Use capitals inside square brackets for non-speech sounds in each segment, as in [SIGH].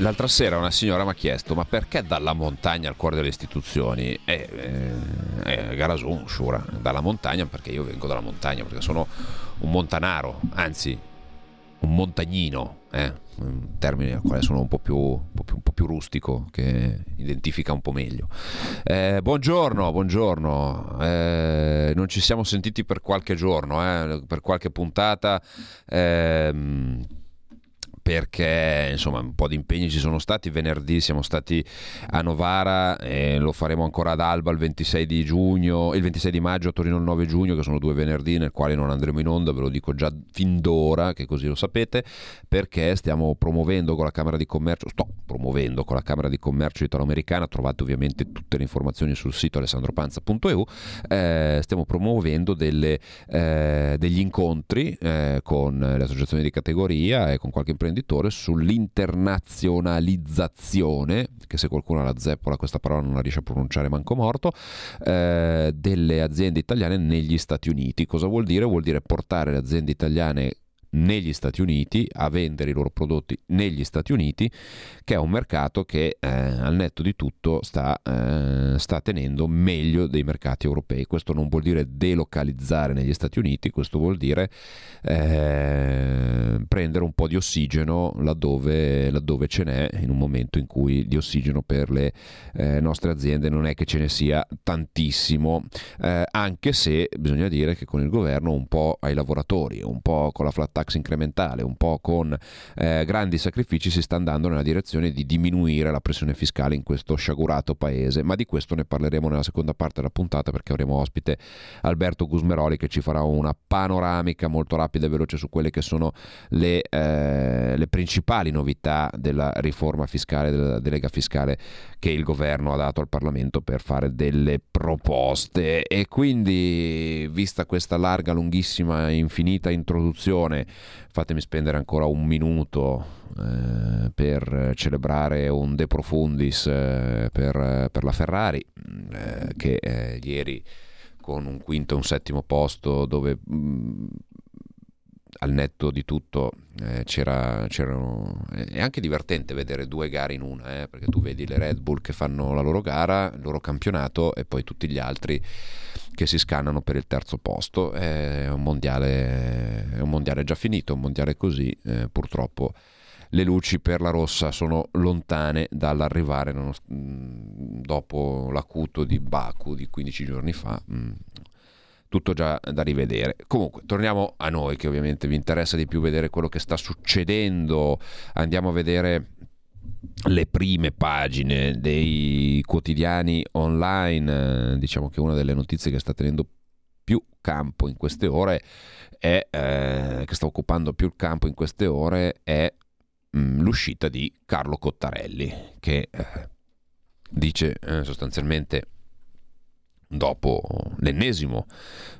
L'altra sera una signora mi ha chiesto ma perché dalla montagna al cuore delle istituzioni? E, eh, eh, Garasun, Shura, dalla montagna perché io vengo dalla montagna, perché sono un montanaro, anzi un montagnino, eh, un termine al quale sono un po' più, un po' più, un po' più rustico, che identifica un po' meglio. Eh, buongiorno, buongiorno, Eh, non ci siamo sentiti per qualche giorno, eh, per qualche puntata. ehm, perché insomma un po' di impegni ci sono stati. Venerdì siamo stati a Novara e lo faremo ancora ad Alba il 26 di giugno, il 26 di maggio a Torino il 9 giugno, che sono due venerdì nel quale non andremo in onda, ve lo dico già fin d'ora, che così lo sapete, perché stiamo promuovendo con la Camera di Commercio, sto promuovendo con la Camera di Commercio italo-americana, trovate ovviamente tutte le informazioni sul sito alessandropanza.eu, eh, stiamo promuovendo delle, eh, degli incontri eh, con le associazioni di categoria e con qualche imprenditore sull'internazionalizzazione, che se qualcuno la zeppola questa parola non la riesce a pronunciare manco morto, eh, delle aziende italiane negli Stati Uniti. Cosa vuol dire? Vuol dire portare le aziende italiane negli Stati Uniti a vendere i loro prodotti negli Stati Uniti che è un mercato che eh, al netto di tutto sta, eh, sta tenendo meglio dei mercati europei. Questo non vuol dire delocalizzare negli Stati Uniti questo vuol dire eh, prendere un po' di ossigeno laddove, laddove ce n'è in un momento in cui di ossigeno per le eh, nostre aziende non è che ce ne sia tantissimo. Eh, anche se bisogna dire che con il governo un po' ai lavoratori un po' con la flat tax incrementale, un po' con eh, grandi sacrifici si sta andando nella direzione di diminuire la pressione fiscale in questo sciagurato paese, ma di questo ne parleremo nella seconda parte della puntata perché avremo ospite Alberto Gusmeroli che ci farà una panoramica molto rapida e veloce su quelle che sono le, eh, le principali novità della riforma fiscale, della delega fiscale che il governo ha dato al Parlamento per fare delle proposte. E quindi vista questa larga, lunghissima, infinita introduzione fatemi spendere ancora un minuto eh, per celebrare un De Profundis eh, per, per, la Ferrari eh, che ieri con un quinto e un settimo posto dove mh, al netto di tutto eh, c'era, è anche divertente vedere due gare in una eh, perché tu vedi le Red Bull che fanno la loro gara il loro campionato e poi tutti gli altri che si scannano per il terzo posto. È un mondiale, è un mondiale già finito un mondiale così eh, purtroppo le luci per la rossa sono lontane dall'arrivare dopo l'acuto di Baku di 15 giorni fa mm, tutto già da rivedere. Comunque, torniamo a noi che ovviamente vi interessa di più vedere quello che sta succedendo. Andiamo a vedere le prime pagine dei quotidiani online. Diciamo che una delle notizie che sta tenendo più campo in queste ore è eh, che sta occupando più il campo in queste ore è mh, l'uscita di Carlo Cottarelli che eh, dice eh, sostanzialmente dopo l'ennesimo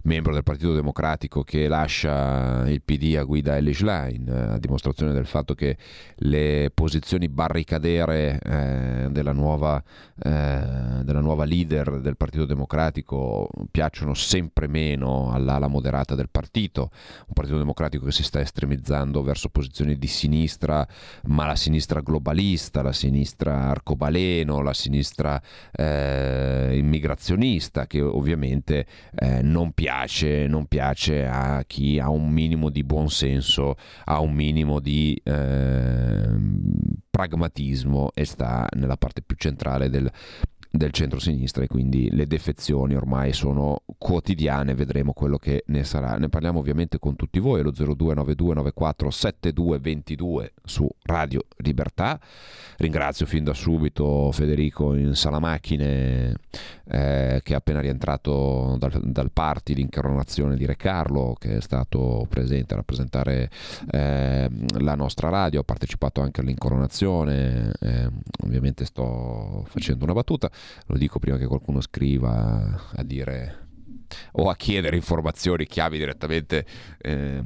membro del Partito Democratico che lascia il PD a guida Ellie Schlein, a dimostrazione del fatto che le posizioni barricadere eh, della, nuova, eh, della nuova leader del Partito Democratico piacciono sempre meno all'ala moderata del partito, un Partito Democratico che si sta estremizzando verso posizioni di sinistra, ma la sinistra globalista, la sinistra arcobaleno, la sinistra eh, immigrazionista, che ovviamente eh, non, piace, non piace a chi ha un minimo di buonsenso, ha un minimo di eh, pragmatismo e sta nella parte più centrale del, del centro-sinistra e quindi le defezioni ormai sono quotidiane, vedremo quello che ne sarà. Ne parliamo ovviamente con tutti voi, allo 0292947222 su Radio Libertà. Ringrazio fin da subito Federico in sala macchine eh, che è appena rientrato dal, dal party l'incoronazione di Re Carlo che è stato presente a rappresentare eh, la nostra radio, ha partecipato anche all'incoronazione, eh, ovviamente sto facendo una battuta lo dico prima che qualcuno scriva a dire o a chiedere informazioni, chiavi direttamente eh,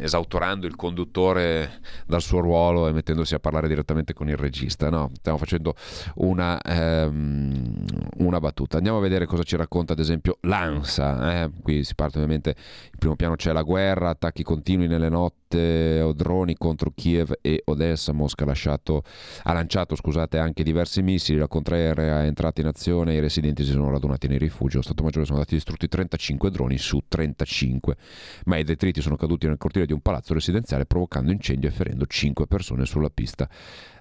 esautorando il conduttore dal suo ruolo e mettendosi a parlare direttamente con il regista. No, stiamo facendo una, ehm, una battuta. Andiamo a vedere cosa ci racconta ad esempio l'ANSA. eh. Qui si parte ovviamente, in primo piano c'è la guerra, attacchi continui nelle notte o droni contro Kiev e Odessa. Mosca ha, lasciato, ha lanciato scusate, anche diversi missili, la contraerea è entrata in azione, i residenti si sono radunati nei rifugi. Lo Stato Maggiore sono stati distrutti 35 droni su 35, ma i detriti sono caduti nel cortile di un palazzo residenziale provocando incendio e ferendo 5 persone sulla pista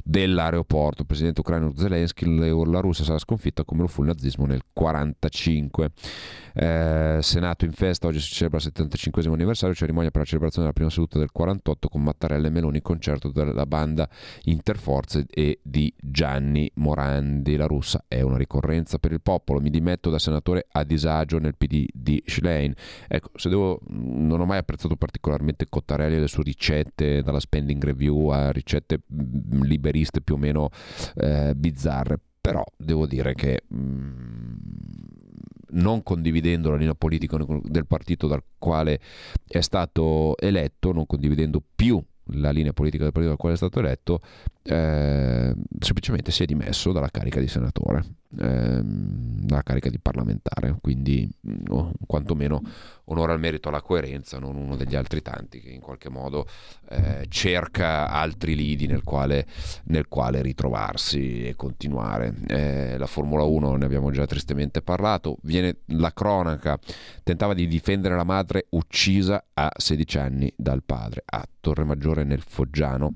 dell'aeroporto. Il presidente ucraino Zelensky, la Russia sarà sconfitta come lo fu il nazismo nel 1945. Eh, Senato in festa, oggi si celebra il 75 anniversario, cerimonia per la celebrazione della prima seduta del 48 con Mattarella e Meloni, concerto della banda Interforze e di Gianni Morandi. La russa è una ricorrenza per il popolo, mi dimetto da senatore a disagio nel PD di Schlein. Ecco, se devo, non ho mai apprezzato particolarmente Cottarelli e le sue ricette, dalla spending review a ricette mm, liberiste più o meno eh, bizzarre, però devo dire che mm, non condividendo la linea politica del partito dal quale è stato eletto, non condividendo più la linea politica del partito dal quale è stato eletto, eh, semplicemente si è dimesso dalla carica di senatore, ehm, dalla carica di parlamentare, quindi no, quantomeno onora il merito alla coerenza, non uno degli altri tanti che in qualche modo eh, cerca altri lidi nel quale, nel quale ritrovarsi e continuare. Eh, la Formula 1 ne abbiamo già tristemente parlato, viene la cronaca, tentava di difendere la madre uccisa a 16 anni dal padre a Torremaggiore nel Foggiano.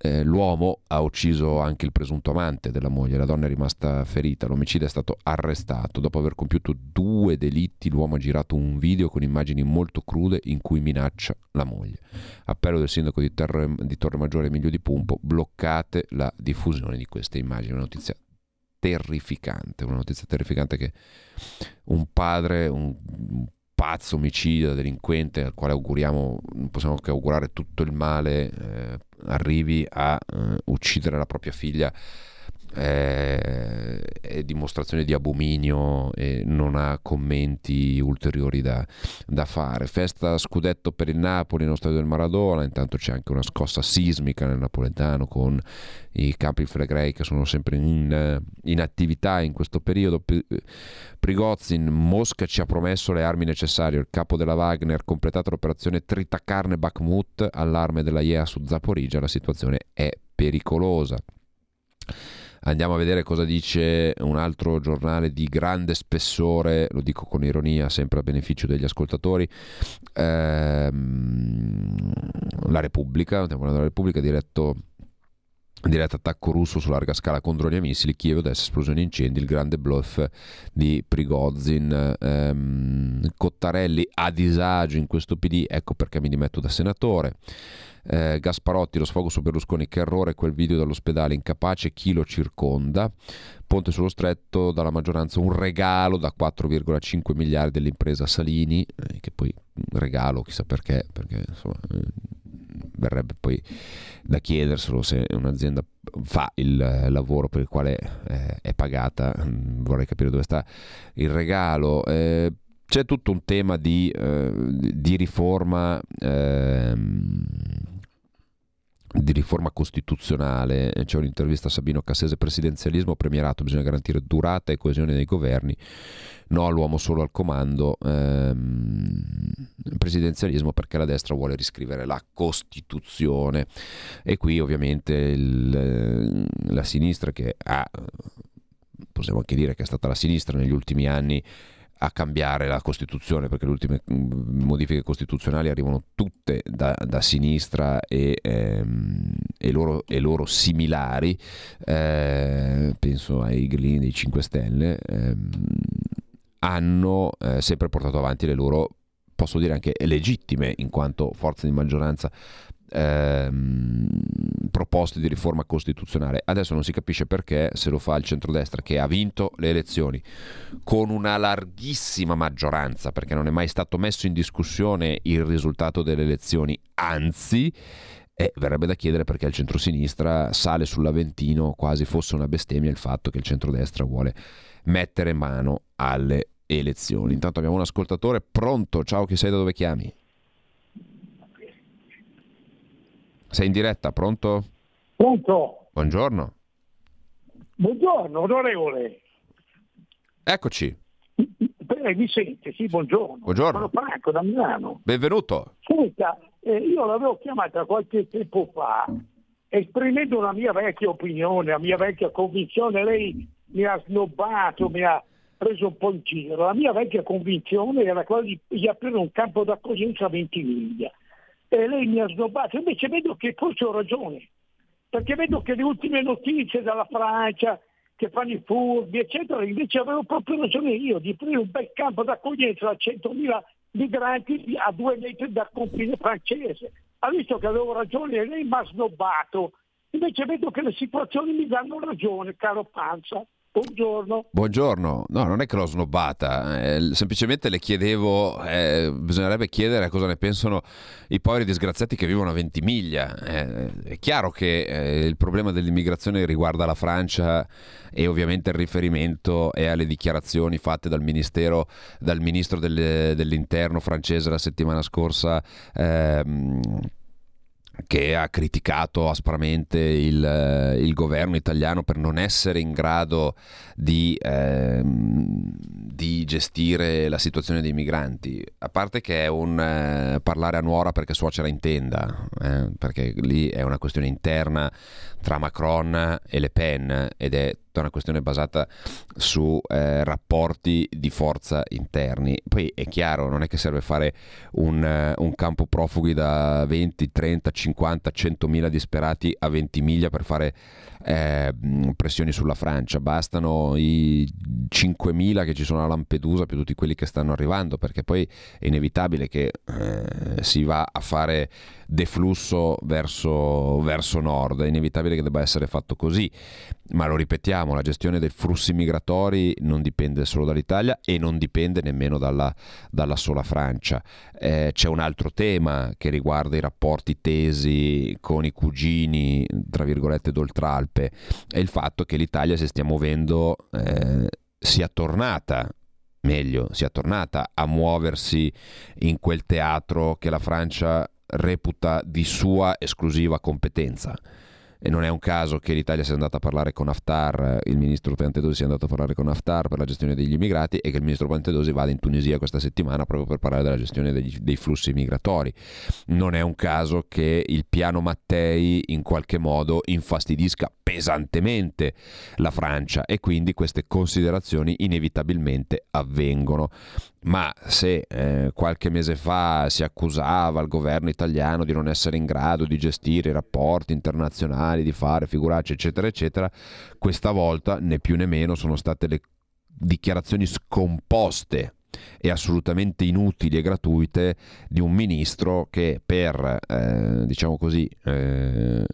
Eh, l'uomo ha ucciso anche il presunto amante della moglie, la donna è rimasta ferita, l'omicida è stato arrestato. Dopo aver compiuto due delitti, l'uomo ha girato un video con immagini molto crude in cui minaccia la moglie. Appello del sindaco di, Terre, di Torremaggiore Emilio Di Pumpo, bloccate la diffusione di queste immagini. Una notizia terrificante, una notizia terrificante che un padre, un pazzo omicida, delinquente, al quale auguriamo, non possiamo che augurare tutto il male, eh, arrivi a eh, uccidere la propria figlia eh, è dimostrazione di abominio e non ha commenti ulteriori da, da, fare. Festa scudetto per il Napoli nello stadio del Maradona, intanto c'è anche una scossa sismica nel napoletano con i campi flegrei che sono sempre in, in attività in questo periodo. Prigozin, Mosca ci ha promesso le armi necessarie, il capo della Wagner, completata l'operazione Tritacarne Bakhmut, allarme della IEA su Zaporizia, la situazione è pericolosa. Andiamo a vedere cosa dice un altro giornale di grande spessore, lo dico con ironia, sempre a beneficio degli ascoltatori. Ehm, la Repubblica, la Repubblica diretto diretto attacco russo su larga scala con droni e missili, Kiev adesso esplosioni e incendi, il grande bluff di Prigozhin, ehm, Cottarelli a disagio in questo PD, ecco perché mi dimetto da senatore. Eh, Gasparotti, lo sfogo su Berlusconi, che errore quel video dall'ospedale, incapace, chi lo circonda. Ponte sullo stretto dalla maggioranza, un regalo da 4,5 miliardi dell'impresa Salini, eh, che poi regalo chissà perché, perché insomma, eh, verrebbe poi da chiederselo se un'azienda fa il lavoro per il quale eh, è pagata, vorrei capire dove sta il regalo. Eh, c'è tutto un tema di, di riforma ehm, di riforma costituzionale, c'è un'intervista a Sabino Cassese, presidenzialismo, premierato, bisogna garantire durata e coesione dei governi, no all'uomo solo al comando, ehm, presidenzialismo perché la destra vuole riscrivere la Costituzione. E qui ovviamente il, la sinistra che ha, possiamo anche dire che è stata la sinistra negli ultimi anni, a cambiare la Costituzione, perché le ultime mm, modifiche costituzionali arrivano tutte da, da sinistra e, ehm, e, loro, e, loro, similari, eh, penso ai grillini dei 5 Stelle, ehm, hanno eh, sempre portato avanti le loro, posso dire anche legittime, in quanto forza di maggioranza, ehm, proposte di riforma costituzionale. Adesso non si capisce perché se lo fa il centrodestra che ha vinto le elezioni con una larghissima maggioranza, perché non è mai stato messo in discussione il risultato delle elezioni, anzi e verrebbe da chiedere perché il centrosinistra sale sull'Aventino quasi fosse una bestemmia il fatto che il centrodestra vuole mettere mano alle elezioni. Intanto abbiamo un ascoltatore pronto. Ciao, chi sei da dove chiami? Sei in diretta, pronto? Pronto? Buongiorno. Buongiorno, onorevole. Eccoci, Beh, mi sente? Sì, buongiorno. Buongiorno. Sono Franco da Milano. benvenuto. Senta, eh, io l'avevo chiamata qualche tempo fa esprimendo una mia vecchia opinione, la mia vecchia convinzione. Lei mi ha snobbato, mi ha preso un po' in giro. La mia vecchia convinzione era quella di, di aprire un campo d'accoglienza a Ventimiglia. E lei mi ha snobbato. Invece vedo che forse ho ragione. Perché vedo che le ultime notizie dalla Francia, che fanno i furbi, eccetera, invece avevo proprio ragione io di aprire un bel campo d'accoglienza da 100.000 migranti a due metri dal confine francese. Ha visto che avevo ragione e lei mi ha snobbato. Invece vedo che le situazioni mi danno ragione, caro Panza. Buongiorno. Buongiorno, no, non è che l'ho snobbata, eh, semplicemente le chiedevo, eh, bisognerebbe chiedere cosa ne pensano i poveri disgraziati che vivono a Ventimiglia. Eh, è chiaro che eh, il problema dell'immigrazione riguarda la Francia e ovviamente il riferimento è alle dichiarazioni fatte dal, dal ministro delle- dell'interno francese la settimana scorsa. ehm, che ha criticato aspramente il, eh, il governo italiano per non essere in grado di, ehm, di gestire la situazione dei migranti. A parte che è un eh, parlare a nuora perché suocera in tenda, eh, perché lì è una questione interna tra Macron e Le Pen ed è tutta una questione basata su eh, rapporti di forza interni. Poi è chiaro, non è che serve fare un, eh, un campo profughi da 20, 30, 50, 100 mila disperati a 20 miglia per fare eh, pressioni sulla Francia, bastano i 5.000 che ci sono a Lampedusa più tutti quelli che stanno arrivando, perché poi è inevitabile che eh, si va a fare deflusso verso, verso nord, è inevitabile che debba essere fatto così, ma lo ripetiamo, la gestione dei flussi migratori non dipende solo dall'Italia e non dipende nemmeno dalla, dalla sola Francia. Eh, c'è un altro tema che riguarda i rapporti tesi con i cugini, tra virgolette, d'Oltralpe, è il fatto che l'Italia si stia muovendo, eh, sia tornata meglio, sia tornata a muoversi in quel teatro che la Francia reputa di sua esclusiva competenza. E non è un caso che l'Italia sia andata a parlare con Haftar, il ministro Piantedosi sia andato a parlare con Haftar per la gestione degli immigrati e che il ministro Piantedosi vada in Tunisia questa settimana proprio per parlare della gestione degli- dei flussi migratori. Non è un caso che il piano Mattei in qualche modo infastidisca pesantemente la Francia e quindi queste considerazioni inevitabilmente avvengono. Ma se eh, qualche mese fa si accusava il governo italiano di non essere in grado di gestire i rapporti internazionali, di fare figuracce, eccetera, eccetera, questa volta né più né meno sono state le dichiarazioni scomposte e assolutamente inutili e gratuite di un ministro che per, eh, diciamo così, eh,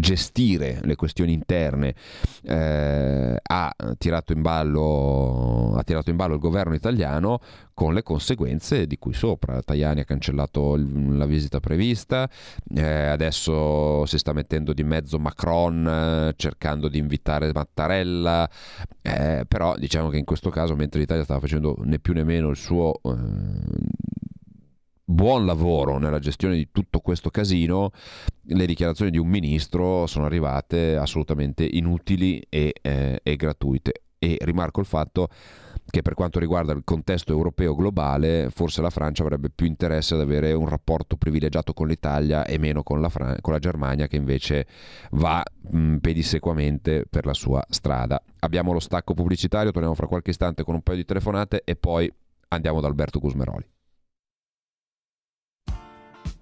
gestire le questioni interne eh, ha, tirato in ballo, ha tirato in ballo il governo italiano con le conseguenze di cui sopra. Tajani ha cancellato la visita prevista, eh, adesso si sta mettendo di mezzo Macron eh, cercando di invitare Mattarella, eh, però diciamo che in questo caso mentre l'Italia stava facendo né più né meno il suo... eh, Buon lavoro nella gestione di tutto questo casino, le dichiarazioni di un ministro sono arrivate assolutamente inutili e, eh, e gratuite. E rimarco il fatto che per quanto riguarda il contesto europeo globale, forse la Francia avrebbe più interesse ad avere un rapporto privilegiato con l'Italia e meno con la, Fran- con la Germania, che invece va mh, pedissequamente per la sua strada. Abbiamo lo stacco pubblicitario, torniamo fra qualche istante con un paio di telefonate e poi andiamo da Alberto Gusmeroli.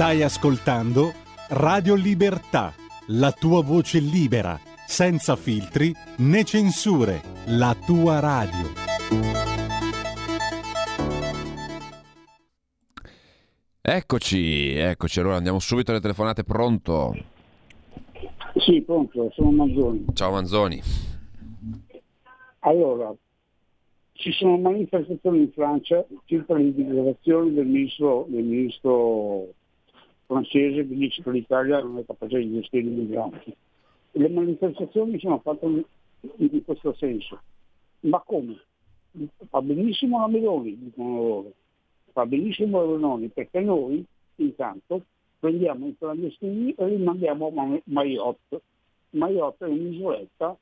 Stai ascoltando Radio Libertà, la tua voce libera, senza filtri né censure, la tua radio. Eccoci, eccoci, allora andiamo subito alle telefonate, pronto? Sì, pronto, sono Manzoni. Ciao Manzoni. Allora, ci sono manifestazioni in Francia circa le dichiarazioni del ministro, del ministro francese che dice che l'Italia non è capace di gestire i migranti. Le manifestazioni sono fatte in, questo senso. Ma come? Fa benissimo la Meloni, dicono loro. Fa benissimo la Meloni, perché noi intanto prendiamo i clandestini e li mandiamo a Ma- Mayotte. Mayotte è un'isoletta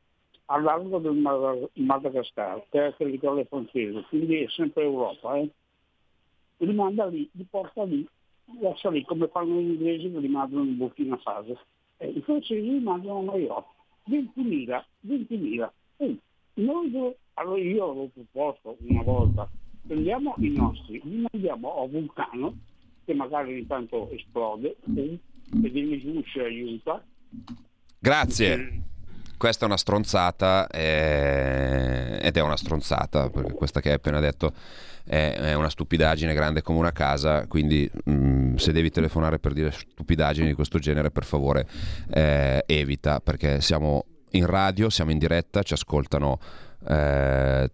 a largo del Madagascar, che è territorio francese, quindi è sempre Europa. Eh? Li manda lì, li porta lì, lascia lì come fanno gli inglesi che li mandano in Burkina Faso. Eh, I francesi li mandano a Mayotte. 20.000, 20.000. Eh, noi dove- allora io avevo proposto una volta, prendiamo i nostri, li mandiamo a Vulcano, che magari ogni tanto esplode, eh, e viene giù ci aiuta. Grazie. Questa è una stronzata eh, ed è una stronzata, perché questa che hai appena detto è, è una stupidaggine grande come una casa, quindi mm, se devi telefonare per dire stupidaggini di questo genere, per favore eh, evita, perché siamo in radio, siamo in diretta, ci ascoltano eh,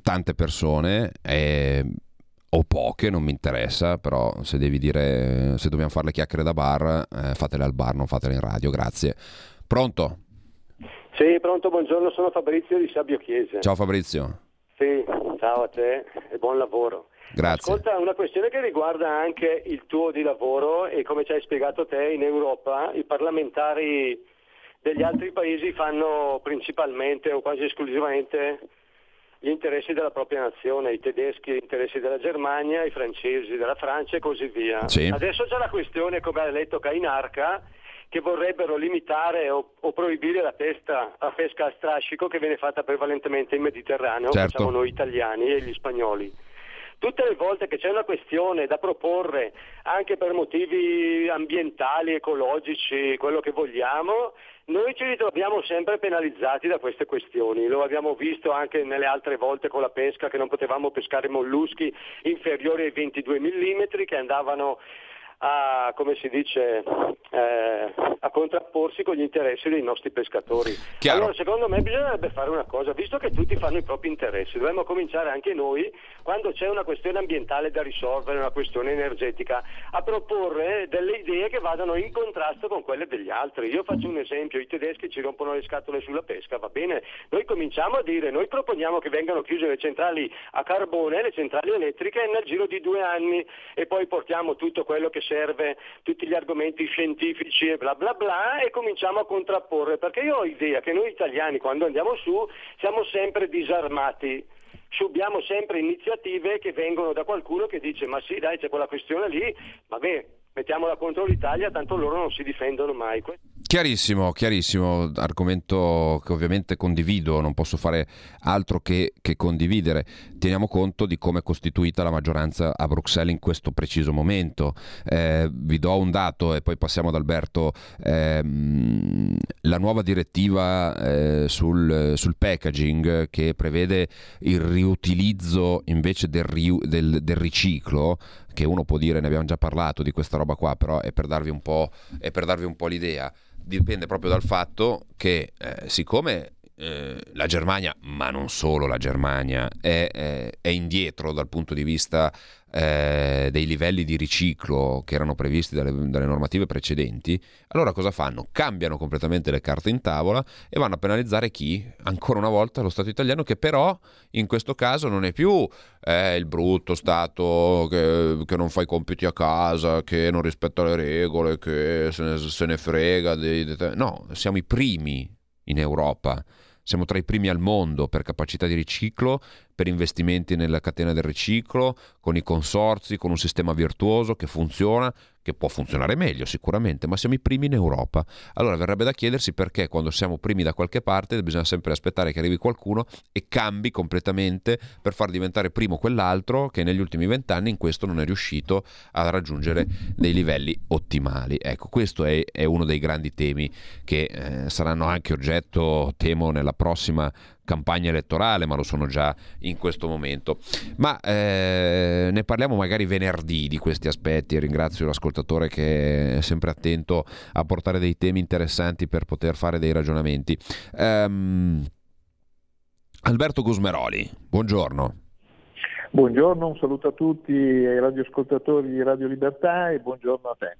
tante persone e o poche, non mi interessa, però se devi dire se dobbiamo fare le chiacchiere da bar, eh, fatele al bar, non fatele in radio, grazie. Pronto? Sì, pronto, buongiorno, sono Fabrizio di Sabio Chiese. Ciao Fabrizio. Sì, ciao a te e buon lavoro. Grazie. Ascolta, una questione che riguarda anche il tuo di lavoro e come ci hai spiegato te in Europa, i parlamentari degli altri paesi fanno principalmente o quasi esclusivamente gli interessi della propria nazione, i tedeschi gli interessi della Germania, i francesi della Francia e così via. Sì. Adesso c'è la questione, come ha letto Cainarca, che vorrebbero limitare o, o proibire la, pesca, la pesca a strascico che viene fatta prevalentemente in Mediterraneo, Certo. facciamo noi italiani e gli spagnoli. Tutte le volte che c'è una questione da proporre anche per motivi ambientali, ecologici, quello che vogliamo, noi ci ritroviamo sempre penalizzati da queste questioni. Lo abbiamo visto anche nelle altre volte con la pesca che non potevamo pescare molluschi inferiori ai 22 mm che andavano a, come si dice, eh, a contrapporsi con gli interessi dei nostri pescatori. Chiaro. Allora, secondo me bisognerebbe fare una cosa, visto che tutti fanno i propri interessi, dovremmo cominciare anche noi, quando c'è una questione ambientale da risolvere, una questione energetica, a proporre delle idee che vadano in contrasto con quelle degli altri. Io faccio un esempio, i tedeschi ci rompono le scatole sulla pesca, va bene? Noi cominciamo a dire, noi proponiamo che vengano chiuse le centrali a carbone, le centrali elettriche nel giro di due anni e poi portiamo tutto quello che serve, tutti gli argomenti scientifici e bla bla bla e cominciamo a contrapporre, perché io ho idea che noi italiani quando andiamo su siamo sempre disarmati. Subiamo sempre iniziative che vengono da qualcuno che dice ma sì dai c'è quella questione lì, vabbè mettiamola contro l'Italia tanto loro non si difendono mai. Chiarissimo, chiarissimo, argomento che ovviamente condivido, non posso fare altro che, che condividere. Teniamo conto di come è costituita la maggioranza a Bruxelles in questo preciso momento. Eh, vi do un dato e poi passiamo ad Alberto. Ehm, la nuova direttiva eh, sul, sul packaging che prevede il riutilizzo invece del, riu- del- del riciclo, che uno può dire, ne abbiamo già parlato di questa roba qua, però è per darvi un po', è per darvi un po' l'idea. Dipende proprio dal fatto che eh, siccome eh, la Germania, ma non solo la Germania, è, è- è indietro dal punto di vista eh, dei livelli di riciclo che erano previsti dalle, dalle normative precedenti, allora cosa fanno? Cambiano completamente le carte in tavola e vanno a penalizzare chi? Ancora una volta lo Stato italiano che però in questo caso non è più eh, il brutto Stato che, che non fa i compiti a casa, che non rispetta le regole, che se ne, se ne frega. dei- dei- no, siamo i primi in Europa. Siamo tra i primi al mondo per capacità di riciclo, per investimenti nella catena del riciclo, con i consorzi, con un sistema virtuoso che funziona, che può funzionare meglio sicuramente, ma siamo i primi in Europa. Allora verrebbe da chiedersi perché quando siamo primi da qualche parte bisogna sempre aspettare che arrivi qualcuno e cambi completamente per far diventare primo quell'altro che negli ultimi vent'anni in questo non è riuscito a raggiungere dei livelli ottimali. Ecco, questo è, è uno dei grandi temi che eh, saranno anche oggetto, temo, nella prossima campagna elettorale, ma lo sono già in questo momento. Ma eh, ne parliamo magari venerdì di questi aspetti. Ringrazio l'ascoltatore che è sempre attento a portare dei temi interessanti per poter fare dei ragionamenti. Ehm, Alberto Gusmeroli, buongiorno. Buongiorno, un saluto a tutti ai radioascoltatori di Radio Libertà e buongiorno a te.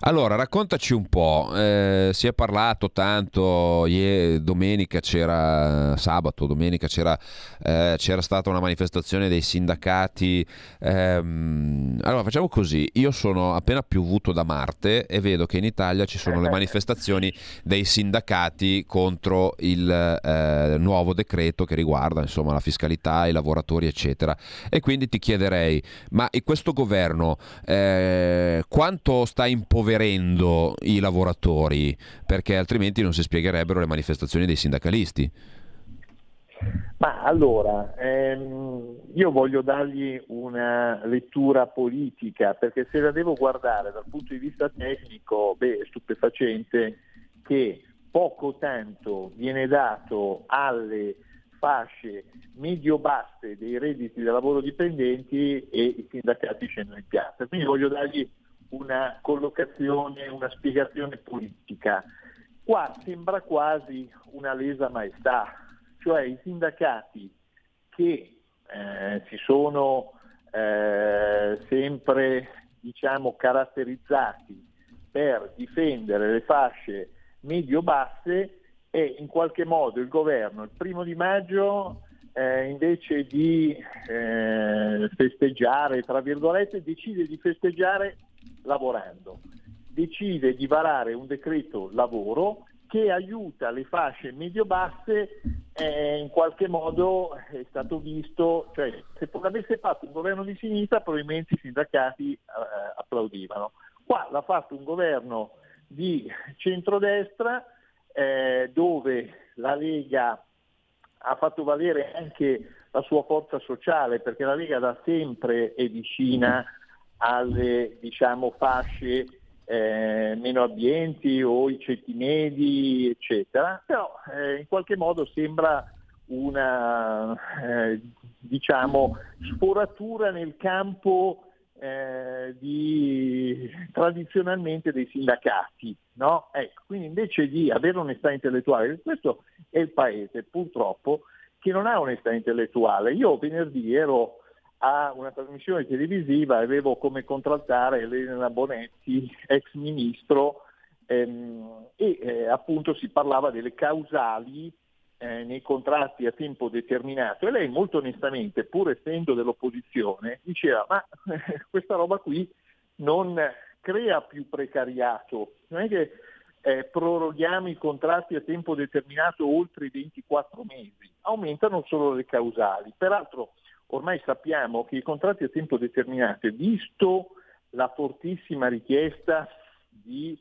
Allora, raccontaci un po', eh, si è parlato tanto, ie- domenica c'era, sabato, domenica c'era, eh, c'era stata una manifestazione dei sindacati. ehm, allora, facciamo così, io sono appena piovuto da Marte e vedo che in Italia ci sono le manifestazioni dei sindacati contro il eh, nuovo decreto che riguarda insomma, la fiscalità, i lavoratori, eccetera. E quindi ti chiederei, ma questo governo eh, quanto sta impoverendo i lavoratori? Perché altrimenti non si spiegherebbero le manifestazioni dei sindacalisti. Ma allora, ehm, io voglio dargli una lettura politica, perché se la devo guardare dal punto di vista tecnico, beh, è stupefacente che poco tanto viene dato alle fasce medio-basse dei redditi da lavoro dipendenti e i sindacati scendono in piazza. Quindi voglio dargli una collocazione, una spiegazione politica. Qua sembra quasi una lesa maestà, cioè i sindacati che eh, si sono eh, sempre diciamo, caratterizzati per difendere le fasce medio-basse e in qualche modo il governo il primo di maggio eh, invece di eh, festeggiare, tra virgolette, decide di festeggiare lavorando, decide di varare un decreto lavoro che aiuta le fasce medio-basse, eh, in qualche modo è stato visto, cioè se l'avesse fatto un governo di sinistra probabilmente i sindacati eh, applaudivano. Qua l'ha fatto un governo di centrodestra eh, dove la Lega ha fatto valere anche la sua forza sociale, perché la Lega da sempre è vicina alle diciamo, fasce eh, meno abbienti o i ceti medi, eccetera, però eh, in qualche modo sembra una eh, diciamo, sforatura nel campo eh, di, tradizionalmente dei sindacati. No? Ecco, quindi invece di avere onestà intellettuale, questo è il paese purtroppo che non ha onestà intellettuale. Io venerdì ero a una trasmissione televisiva avevo come contraltare Elena Bonetti, ex ministro, ehm, e eh, appunto si parlava delle causali eh, nei contratti a tempo determinato. E lei molto onestamente, pur essendo dell'opposizione, diceva ma [LAUGHS] questa roba qui non crea più precariato, non è che eh, proroghiamo i contratti a tempo determinato oltre i 24 mesi, aumentano solo le causali. Peraltro ormai sappiamo che i contratti a tempo determinato, visto la fortissima richiesta di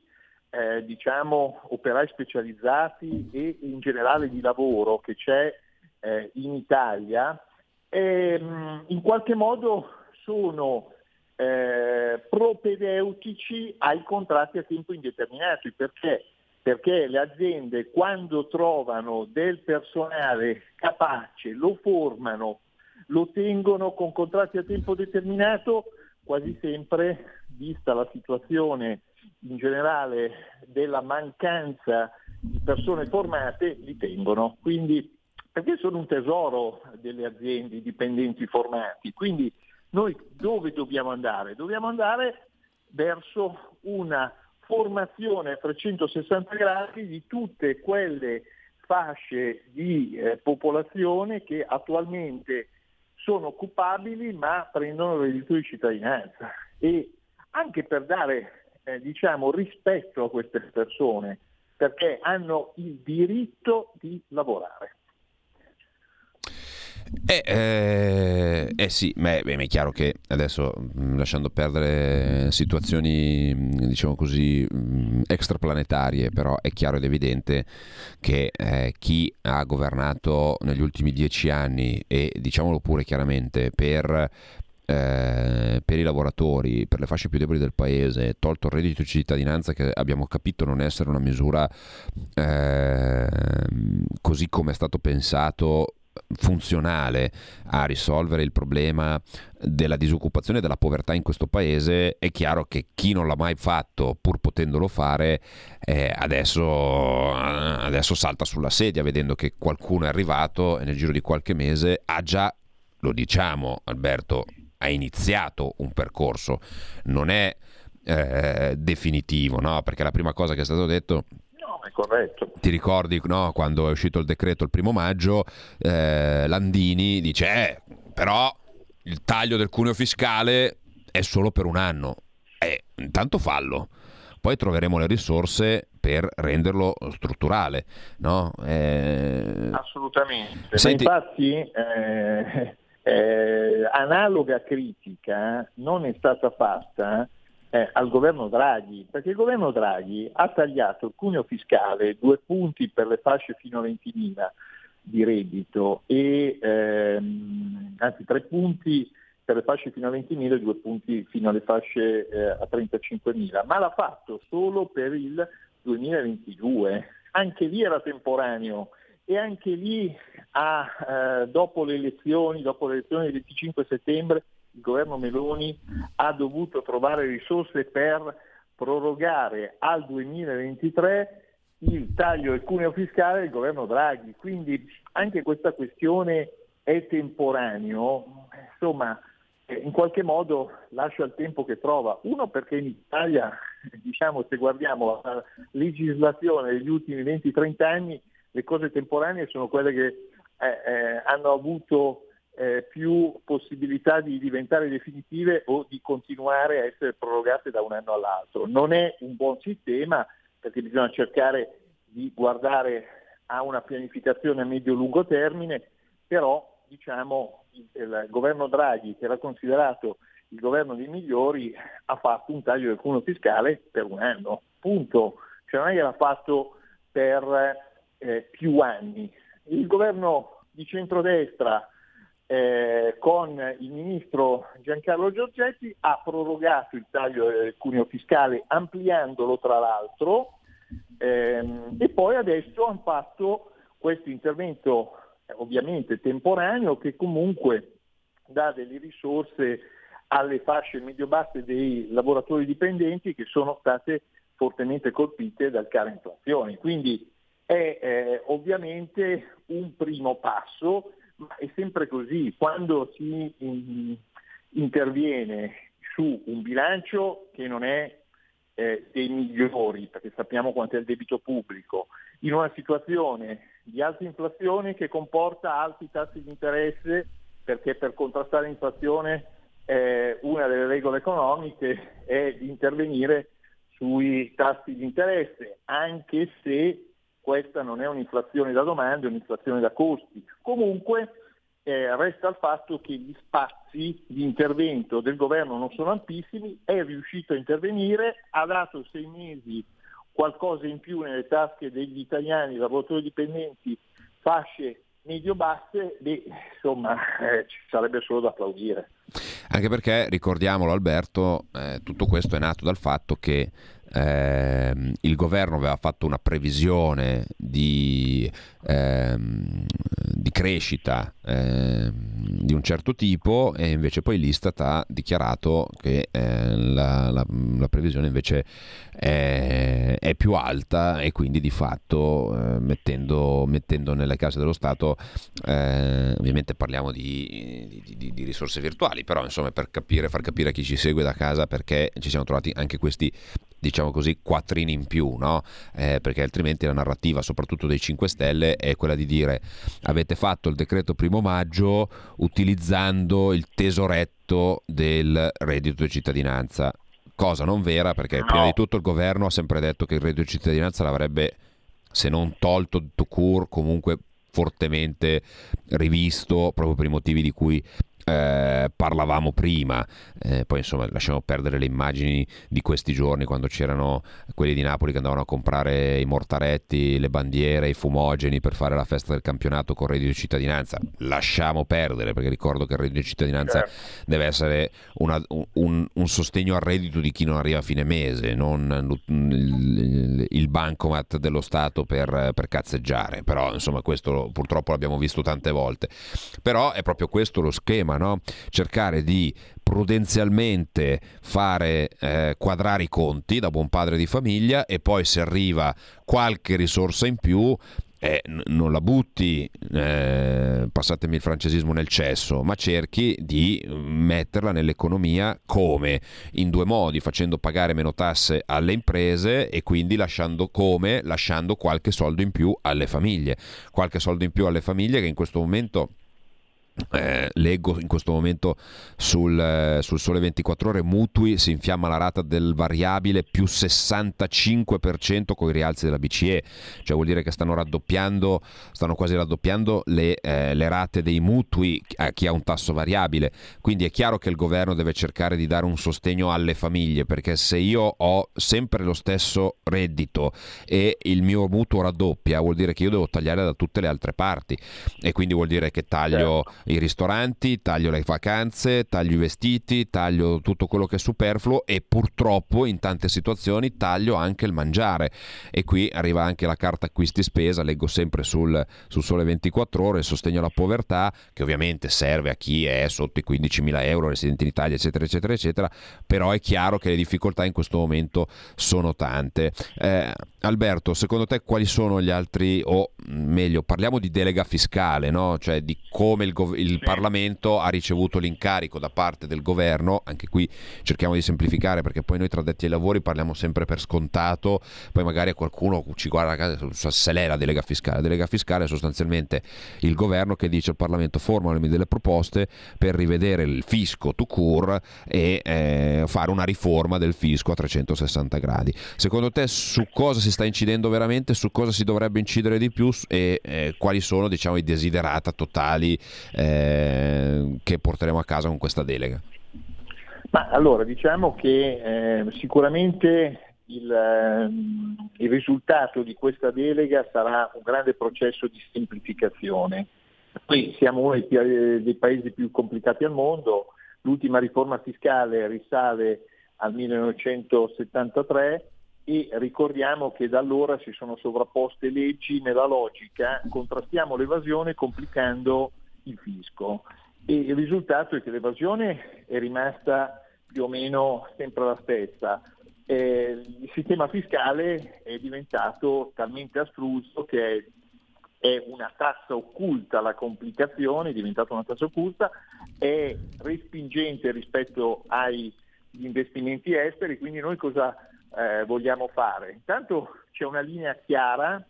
eh, diciamo, operai specializzati e in generale di lavoro che c'è eh, in Italia, ehm, in qualche modo sono eh, propedeutici ai contratti a tempo indeterminato. Perché? Perché le aziende quando trovano del personale capace, lo formano, lo tengono con contratti a tempo determinato, quasi sempre, vista la situazione in generale della mancanza di persone formate, li tengono. Quindi, perché sono un tesoro delle aziende, i dipendenti formati. Quindi noi dove dobbiamo andare? Dobbiamo andare verso una formazione a 360 gradi di tutte quelle fasce di eh, popolazione che attualmente sono occupabili ma prendono il reddito di cittadinanza e anche per dare eh, diciamo, rispetto a queste persone perché hanno il diritto di lavorare. Eh, eh, eh sì, ma è, è chiaro che adesso lasciando perdere situazioni diciamo così extraplanetarie, però è chiaro ed evidente che eh, chi ha governato negli ultimi dieci anni e diciamolo pure chiaramente per eh, per i lavoratori, per le fasce più deboli del paese, tolto il reddito di cittadinanza che abbiamo capito non essere una misura eh, così come è stato pensato funzionale a risolvere il problema della disoccupazione e della povertà in questo paese, è chiaro che chi non l'ha mai fatto, pur potendolo fare, eh, adesso, adesso salta sulla sedia vedendo che qualcuno è arrivato e nel giro di qualche mese ha già, lo diciamo Alberto, ha iniziato un percorso, non è eh, definitivo, no? perché la prima cosa che è stato detto corretto. ti ricordi no, quando è uscito il decreto il primo maggio, eh, Landini dice, eh, però il taglio del cuneo fiscale è solo per un anno. Eh, intanto fallo, poi troveremo le risorse per renderlo strutturale. No? Eh, Assolutamente. Senti- infatti eh, eh, analoga critica non è stata fatta eh, al governo Draghi, perché il governo Draghi ha tagliato il cuneo fiscale due punti per le fasce fino a 20.000 di reddito e ehm, anzi tre punti per le fasce fino a 20.000 e due punti fino alle fasce eh, a 35.000, ma l'ha fatto solo per il 2022. Anche lì era temporaneo e anche lì ha, eh, dopo le elezioni, dopo le elezioni del 25 settembre, il governo Meloni ha dovuto trovare risorse per prorogare al 2023 il taglio del cuneo fiscale del governo Draghi. Quindi anche questa questione è temporaneo, insomma, eh, in qualche modo lascia il tempo che trova. Uno perché in Italia, [LAUGHS] diciamo, se guardiamo la legislazione degli ultimi 20-30 anni, le cose temporanee sono quelle che eh, eh, hanno avuto eh, più possibilità di diventare definitive o di continuare a essere prorogate da un anno all'altro. Non è un buon sistema perché bisogna cercare di guardare a una pianificazione a medio-lungo termine, però diciamo, il, governo Draghi, che era considerato il governo dei migliori, ha fatto un taglio del cuneo fiscale per un anno, punto. Cioè non è che l'ha fatto per eh, più anni. Il governo di centrodestra eh, con il ministro Giancarlo Giorgetti ha prorogato il taglio del cuneo fiscale ampliandolo tra l'altro ehm, e poi adesso hanno fatto questo intervento eh, ovviamente temporaneo che comunque dà delle risorse alle fasce medio-basse dei lavoratori dipendenti che sono state fortemente colpite dal caro inflazione. Quindi è eh, ovviamente un primo passo, ma è sempre così, quando si in- interviene su un bilancio che non è eh, dei migliori, perché sappiamo quanto è il debito pubblico, in una situazione di alta inflazione che comporta alti tassi di interesse, perché per contrastare l'inflazione eh, una delle regole economiche è di intervenire sui tassi di interesse, anche se questa non è un'inflazione da domanda, è un'inflazione da costi. Comunque eh, resta il fatto che gli spazi di intervento del governo non sono ampissimi, è riuscito a intervenire, ha dato sei mesi qualcosa in più nelle tasche degli italiani, lavoratori dipendenti, fasce medio-basse, beh, insomma eh, ci sarebbe solo da applaudire. Anche perché, ricordiamolo Alberto, eh, tutto questo è nato dal fatto che ehm, il governo aveva fatto una previsione di, ehm, di crescita ehm, di un certo tipo e invece poi l'Istat ha dichiarato che eh, la, la- la previsione invece è, è più alta e quindi di fatto eh, mettendo, mettendo nelle case dello Stato eh, ovviamente parliamo di- di- di risorse virtuali però insomma per capire, far capire a chi ci segue da casa perché ci siamo trovati anche questi diciamo così quattrini in più no? Eh, perché altrimenti la narrativa soprattutto dei 5 Stelle è quella di dire avete fatto il decreto primo maggio utilizzando il tesoretto del reddito di cittadinanza cosa non vera perché No. prima di tutto il governo ha sempre detto che il reddito di cittadinanza l'avrebbe se non tolto to comunque fortemente rivisto proprio per i motivi di cui eh, parlavamo prima, eh, poi insomma lasciamo perdere le immagini di questi giorni quando c'erano quelli di Napoli che andavano a comprare i mortaretti, le bandiere, i fumogeni per fare la festa del campionato con il reddito di cittadinanza, lasciamo perdere perché ricordo che il reddito di cittadinanza deve essere una- un, un sostegno al reddito di chi non arriva a fine mese, non il, il bancomat dello Stato per, per cazzeggiare, però insomma questo purtroppo l'abbiamo visto tante volte, però è proprio questo lo schema, no? cercare di prudenzialmente fare eh, quadrare i conti da buon padre di famiglia e poi se arriva qualche risorsa in più eh, non la butti, eh, passatemi il francesismo, nel cesso, ma cerchi di metterla nell'economia come? In due modi, facendo pagare meno tasse alle imprese e quindi lasciando come? Lasciando qualche soldo in più alle famiglie. Qualche soldo in più alle famiglie che in questo momento eh, leggo in questo momento sul, eh, sul Sole 24 Ore mutui si infiamma la rata del variabile più 65% con i rialzi della BCE cioè vuol dire che stanno raddoppiando stanno quasi raddoppiando le, eh, le rate dei mutui a chi ha un tasso variabile. Quindi è chiaro che il governo deve cercare di dare un sostegno alle famiglie perché se io ho sempre lo stesso reddito e il mio mutuo raddoppia vuol dire che io devo tagliare da tutte le altre parti. E quindi vuol dire che taglio i ristoranti, taglio le vacanze, taglio i vestiti, taglio tutto quello che è superfluo e purtroppo in tante situazioni taglio anche il mangiare. E qui arriva anche la carta acquisti spesa, leggo sempre sul, sul Sole 24 ore, sostegno alla povertà, che ovviamente serve a chi è sotto i 15.000 euro, residente in Italia, eccetera, eccetera, eccetera, però è chiaro che le difficoltà in questo momento sono tante. Eh, Alberto, secondo te quali sono gli altri, o meglio, parliamo di delega fiscale, no? cioè di come il, gov- il Parlamento ha ricevuto l'incarico da parte del governo, anche qui cerchiamo di semplificare perché poi noi tra detti ai lavori parliamo sempre per scontato, poi magari qualcuno ci guarda se l'è la delega fiscale, la delega fiscale è sostanzialmente il governo che dice al Parlamento formulami delle proposte per rivedere il fisco to cure e eh, fare una riforma del fisco a 360 gradi. Secondo te su cosa si sta incidendo veramente, su cosa si dovrebbe incidere di più? E eh, quali sono diciamo, i desiderata totali eh, che porteremo a casa con questa delega? Ma allora diciamo che eh, sicuramente il, ehm, il risultato di questa delega sarà un grande processo di semplificazione. Noi siamo uno dei, dei paesi più complicati al mondo, l'ultima riforma fiscale risale al 1973 e ricordiamo che da allora si sono sovrapposte leggi nella logica, contrastiamo l'evasione complicando il fisco e il risultato è che l'evasione è rimasta più o meno sempre la stessa. Eh, il sistema fiscale è diventato talmente astruso che è, una tassa occulta alla complicazione, è diventata una tassa occulta, è respingente rispetto agli investimenti esteri, quindi noi cosa eh, vogliamo fare? Intanto c'è una linea chiara,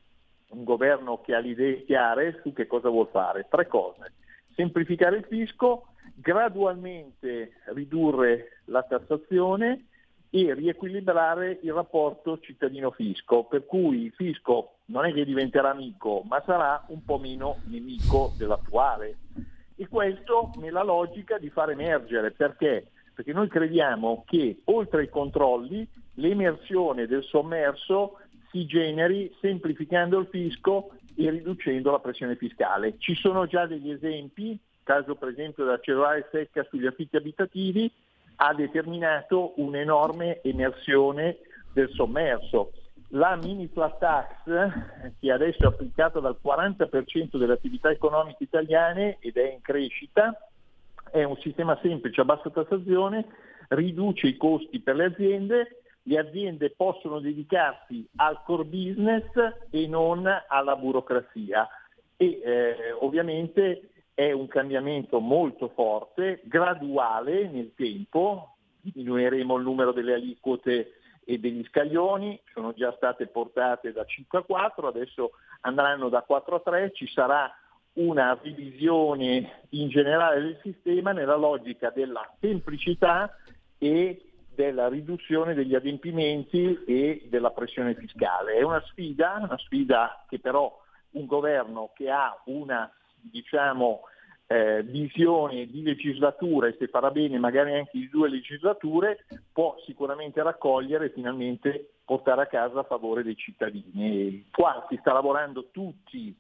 un governo che ha le idee chiare su che cosa vuol fare. Tre cose. Semplificare il fisco, gradualmente ridurre la tassazione e riequilibrare il rapporto cittadino-fisco, per cui il fisco non è che diventerà amico, ma sarà un po' meno nemico dell'attuale. E questo nella logica di far emergere, perché? Perché noi crediamo che oltre ai controlli l'emersione del sommerso si generi semplificando il fisco e riducendo la pressione fiscale. Ci sono già degli esempi, caso per esempio della cellulare secca sugli affitti abitativi, ha determinato un'enorme emersione del sommerso. La mini flat tax, che adesso è applicata dal 40% delle attività economiche italiane ed è in crescita, è un sistema semplice a bassa tassazione, riduce i costi per le aziende, le aziende possono dedicarsi al core business e non alla burocrazia. E eh, ovviamente è un cambiamento molto forte, graduale nel tempo, diminuiremo il numero delle aliquote e degli scaglioni, sono già state portate da 5 a 4, adesso andranno da 4 a 3, ci sarà una revisione in generale del sistema nella logica della semplicità e della riduzione degli adempimenti e della pressione fiscale. È una sfida, una sfida che però un governo che ha una diciamo, eh, visione di legislatura e se farà bene magari anche di due legislature può sicuramente raccogliere e finalmente portare a casa a favore dei cittadini. E qua si sta lavorando tutti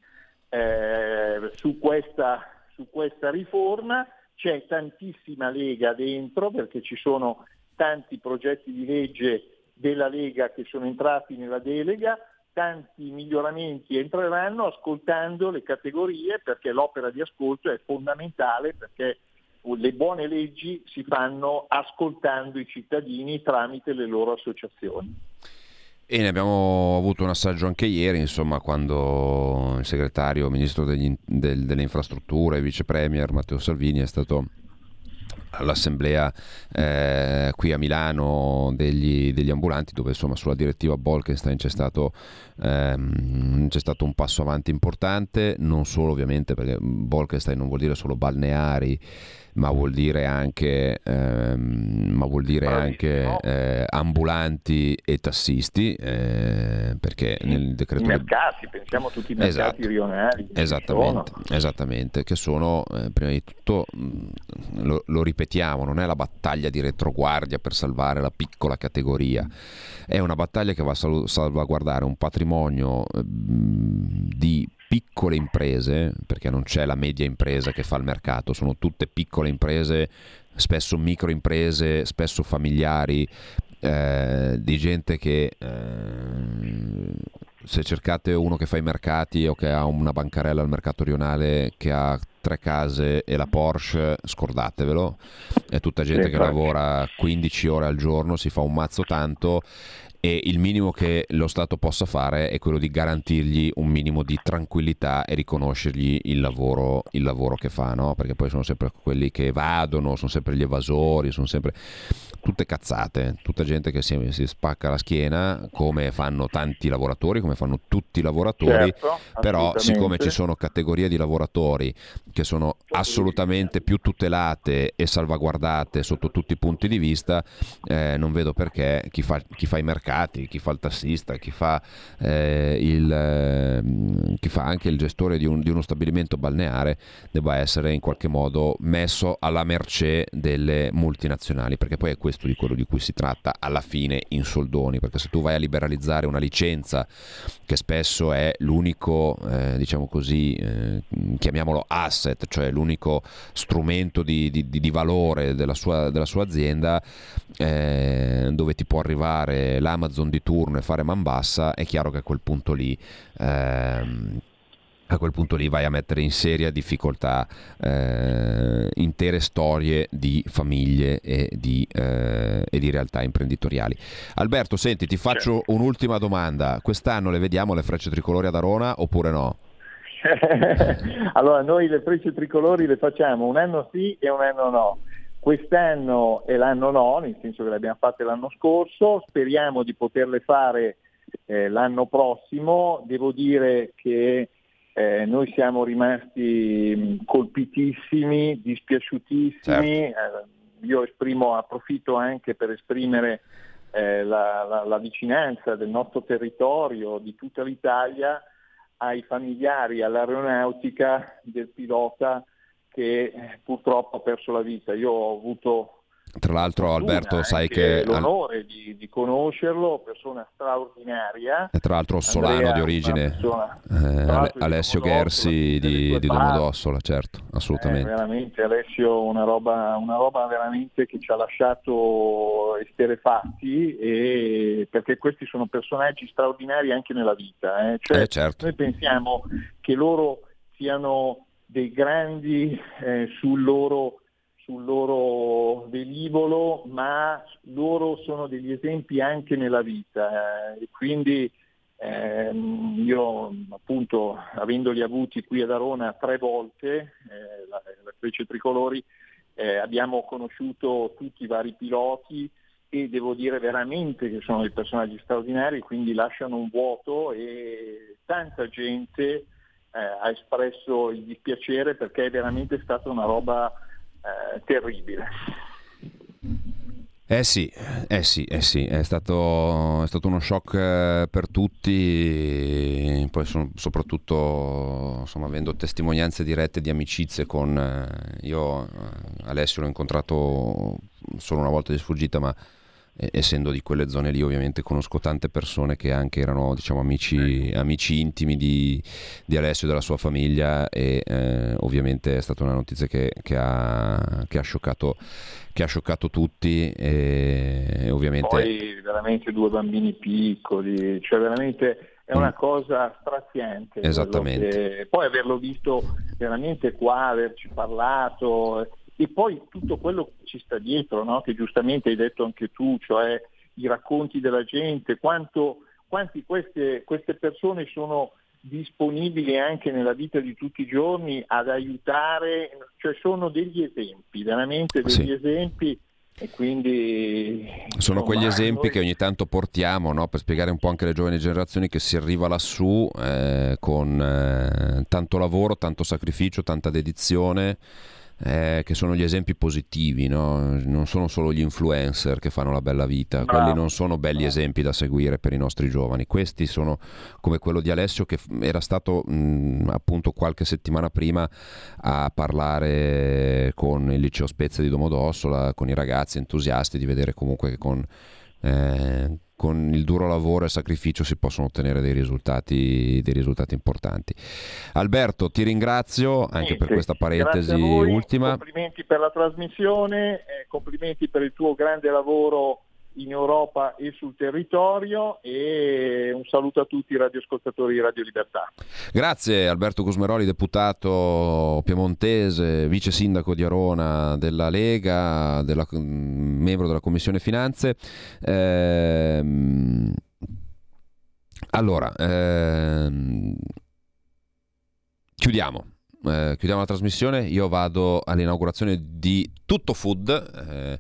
eh, su, questa, su questa riforma, c'è tantissima Lega dentro perché ci sono tanti progetti di legge della Lega che sono entrati nella delega, tanti miglioramenti entreranno ascoltando le categorie perché l'opera di ascolto è fondamentale perché le buone leggi si fanno ascoltando i cittadini tramite le loro associazioni. E ne abbiamo avuto un assaggio anche ieri, insomma, quando il segretario, ministro degli- del- delle infrastrutture, vice premier Matteo Salvini è stato all'assemblea eh, qui a Milano degli, degli ambulanti dove insomma sulla direttiva Bolkenstein c'è stato, ehm, c'è stato un passo avanti importante non solo ovviamente perché Bolkenstein non vuol dire solo balneari ma vuol dire anche, ehm, ma vuol dire anche eh, ambulanti e tassisti eh, perché nel decreto I mercati, pensiamo a tutti i mercati Esatto. rionali. che Esattamente, sono. esattamente, che sono eh, prima di tutto, mh, lo, lo ripetiamo, non è la battaglia di retroguardia per salvare la piccola categoria, è una battaglia che va a salvaguardare un patrimonio di piccole imprese, perché non c'è la media impresa che fa il mercato, sono tutte piccole imprese, spesso micro imprese, spesso familiari, eh, di gente che eh, se cercate uno che fa i mercati o che ha una bancarella al mercato rionale che ha tre case e la Porsche, scordatevelo, è tutta gente che lavora 15 ore al giorno, si fa un mazzo tanto e il minimo che lo Stato possa fare è quello di garantirgli un minimo di tranquillità e riconoscergli il lavoro, il lavoro che fa, no? perché poi sono sempre quelli che evadono, sono sempre gli evasori, sono sempre tutte cazzate, tutta gente che si, si spacca la schiena come fanno tanti lavoratori, come fanno tutti i lavoratori, Certo, però siccome ci sono categorie di lavoratori che sono assolutamente più tutelate e salvaguardate sotto tutti i punti di vista, eh, non vedo perché chi fa, chi fa i mercati, chi fa il tassista, chi fa, eh, il, ehm, chi fa anche il gestore di, un- di uno stabilimento balneare debba essere in qualche modo messo alla mercé delle multinazionali, perché poi è questo di quello di cui si tratta alla fine in soldoni, perché se tu vai a liberalizzare una licenza che spesso è l'unico, eh, diciamo così, eh, chiamiamolo asset, cioè l'unico strumento di, di- di- valore della sua, della sua azienda, eh, dove ti può arrivare l'Amazon di turno e fare man bassa, è chiaro che a quel punto lì... ehm, a quel punto lì vai a mettere in seria difficoltà eh, intere storie di famiglie e di, eh, e di realtà imprenditoriali. Alberto, senti, ti faccio un'ultima domanda. Quest'anno le vediamo le frecce tricolori ad Arona oppure no? [LAUGHS] allora, noi le frecce tricolori le facciamo un anno sì e un anno no. Quest'anno e l'anno no, nel senso che le abbiamo fatte l'anno scorso, speriamo di poterle fare eh, l'anno prossimo. Devo dire che eh, noi siamo rimasti mh, colpitissimi, dispiaciutissimi. Eh, io esprimo, approfitto anche per esprimere eh, la, la- la vicinanza del nostro territorio, di tutta l'Italia, ai familiari, all'aeronautica del pilota che eh, purtroppo ha perso la vita. Io ho avuto Tra l'altro, fortuna, Alberto, sai anche che l'onore di, di conoscerlo, persona straordinaria. è tra l'altro solano Andrea, di origine, persona- eh, di Alessio Domodossola, Gersi di, di. Domodossola, certo, Eh, assolutamente. veramente Alessio una roba, una roba veramente che ci ha lasciato esterefatti e perché questi sono personaggi straordinari anche nella vita. eh. Cioè, Eh, certo. Noi pensiamo che loro siano dei grandi eh, sul loro sul loro velivolo, ma loro sono degli esempi anche nella vita eh, quindi ehm, io appunto avendoli avuti qui ad Arona tre volte, eh, la, la Frecce Tricolori, eh, abbiamo conosciuto tutti i vari piloti e devo dire veramente che sono dei personaggi straordinari, quindi lasciano un vuoto e tanta gente eh, ha espresso il dispiacere perché è veramente stata una roba eh, terribile. Eh sì, eh sì, eh sì, è stato, è stato uno shock eh, per tutti, poi sono- soprattutto insomma, avendo testimonianze dirette di amicizie con... eh, io eh, Alessio l'ho incontrato solo una volta di sfuggita, ma eh, essendo di quelle zone lì ovviamente conosco tante persone che anche erano diciamo, amici, amici intimi di, di Alessio e della sua famiglia e eh, ovviamente è stata una notizia che, che ha, che ha scioccato che ha scioccato tutti e, ovviamente Poi veramente due bambini piccoli, cioè veramente è una Mm. cosa straziante. Esattamente. che- Poi averlo visto veramente qua, averci parlato e poi tutto quello che ci sta dietro, no? che giustamente hai detto anche tu, cioè i racconti della gente, quanto, quanti queste, queste persone sono disponibili anche nella vita di tutti i giorni ad aiutare, cioè sono degli esempi, veramente degli Sì. esempi e quindi Sono quegli esempi noi- che ogni tanto portiamo no? per spiegare un po' anche alle giovani generazioni che si arriva lassù eh, con eh, tanto lavoro, tanto sacrificio, tanta dedizione, eh, che sono gli esempi positivi, no? non sono solo gli influencer che fanno la bella vita, quelli non sono belli esempi da seguire per i nostri giovani, questi sono come quello di Alessio che era stato mh, appunto qualche settimana prima a parlare con il liceo Spezia di Domodossola, con i ragazzi entusiasti di vedere comunque che con, eh, con il duro lavoro e sacrificio si possono ottenere dei risultati, dei risultati importanti. Alberto, ti ringrazio anche per Niente, questa parentesi ultima. Complimenti per la trasmissione, eh, complimenti per il tuo grande lavoro in Europa e sul territorio e un saluto a tutti i radioascoltatori di Radio Libertà. Grazie Alberto Cusmeroli, deputato piemontese, vice sindaco di Arona della Lega, della- membro della Commissione Finanze. Ehm, allora, ehm, chiudiamo. Eh, chiudiamo la trasmissione. Io vado all'inaugurazione di Tutto Food. eh,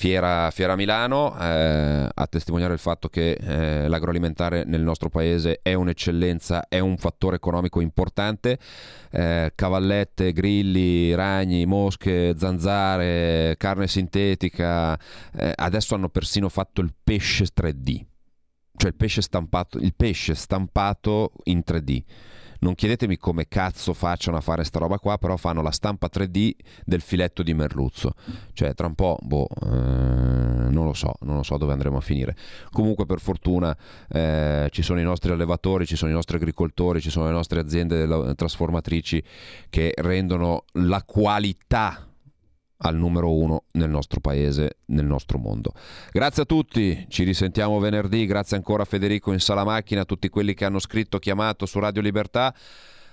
Fiera, Fiera Milano eh, a testimoniare il fatto che eh, l'agroalimentare nel nostro paese è un'eccellenza, è un fattore economico importante. Eh, cavallette, grilli, ragni, mosche, zanzare, carne sintetica, eh, adesso hanno persino fatto il pesce 3D, cioè il pesce stampato, il pesce stampato in 3D. Non chiedetemi come cazzo facciano a fare sta roba qua, però fanno la stampa 3D del filetto di merluzzo. Cioè, tra un po', boh, eh, non lo so, non lo so dove andremo a finire. Comunque, per fortuna, eh, ci sono i nostri allevatori, ci sono i nostri agricoltori, ci sono le nostre aziende trasformatrici che rendono la qualità al numero uno nel nostro paese, nel nostro mondo. Grazie a tutti, ci risentiamo venerdì, grazie ancora a Federico in sala macchina, a tutti quelli che hanno scritto, chiamato su Radio Libertà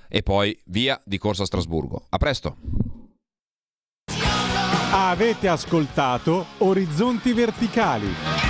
e poi via di Corsa a Strasburgo. A presto! Avete ascoltato Orizzonti Verticali.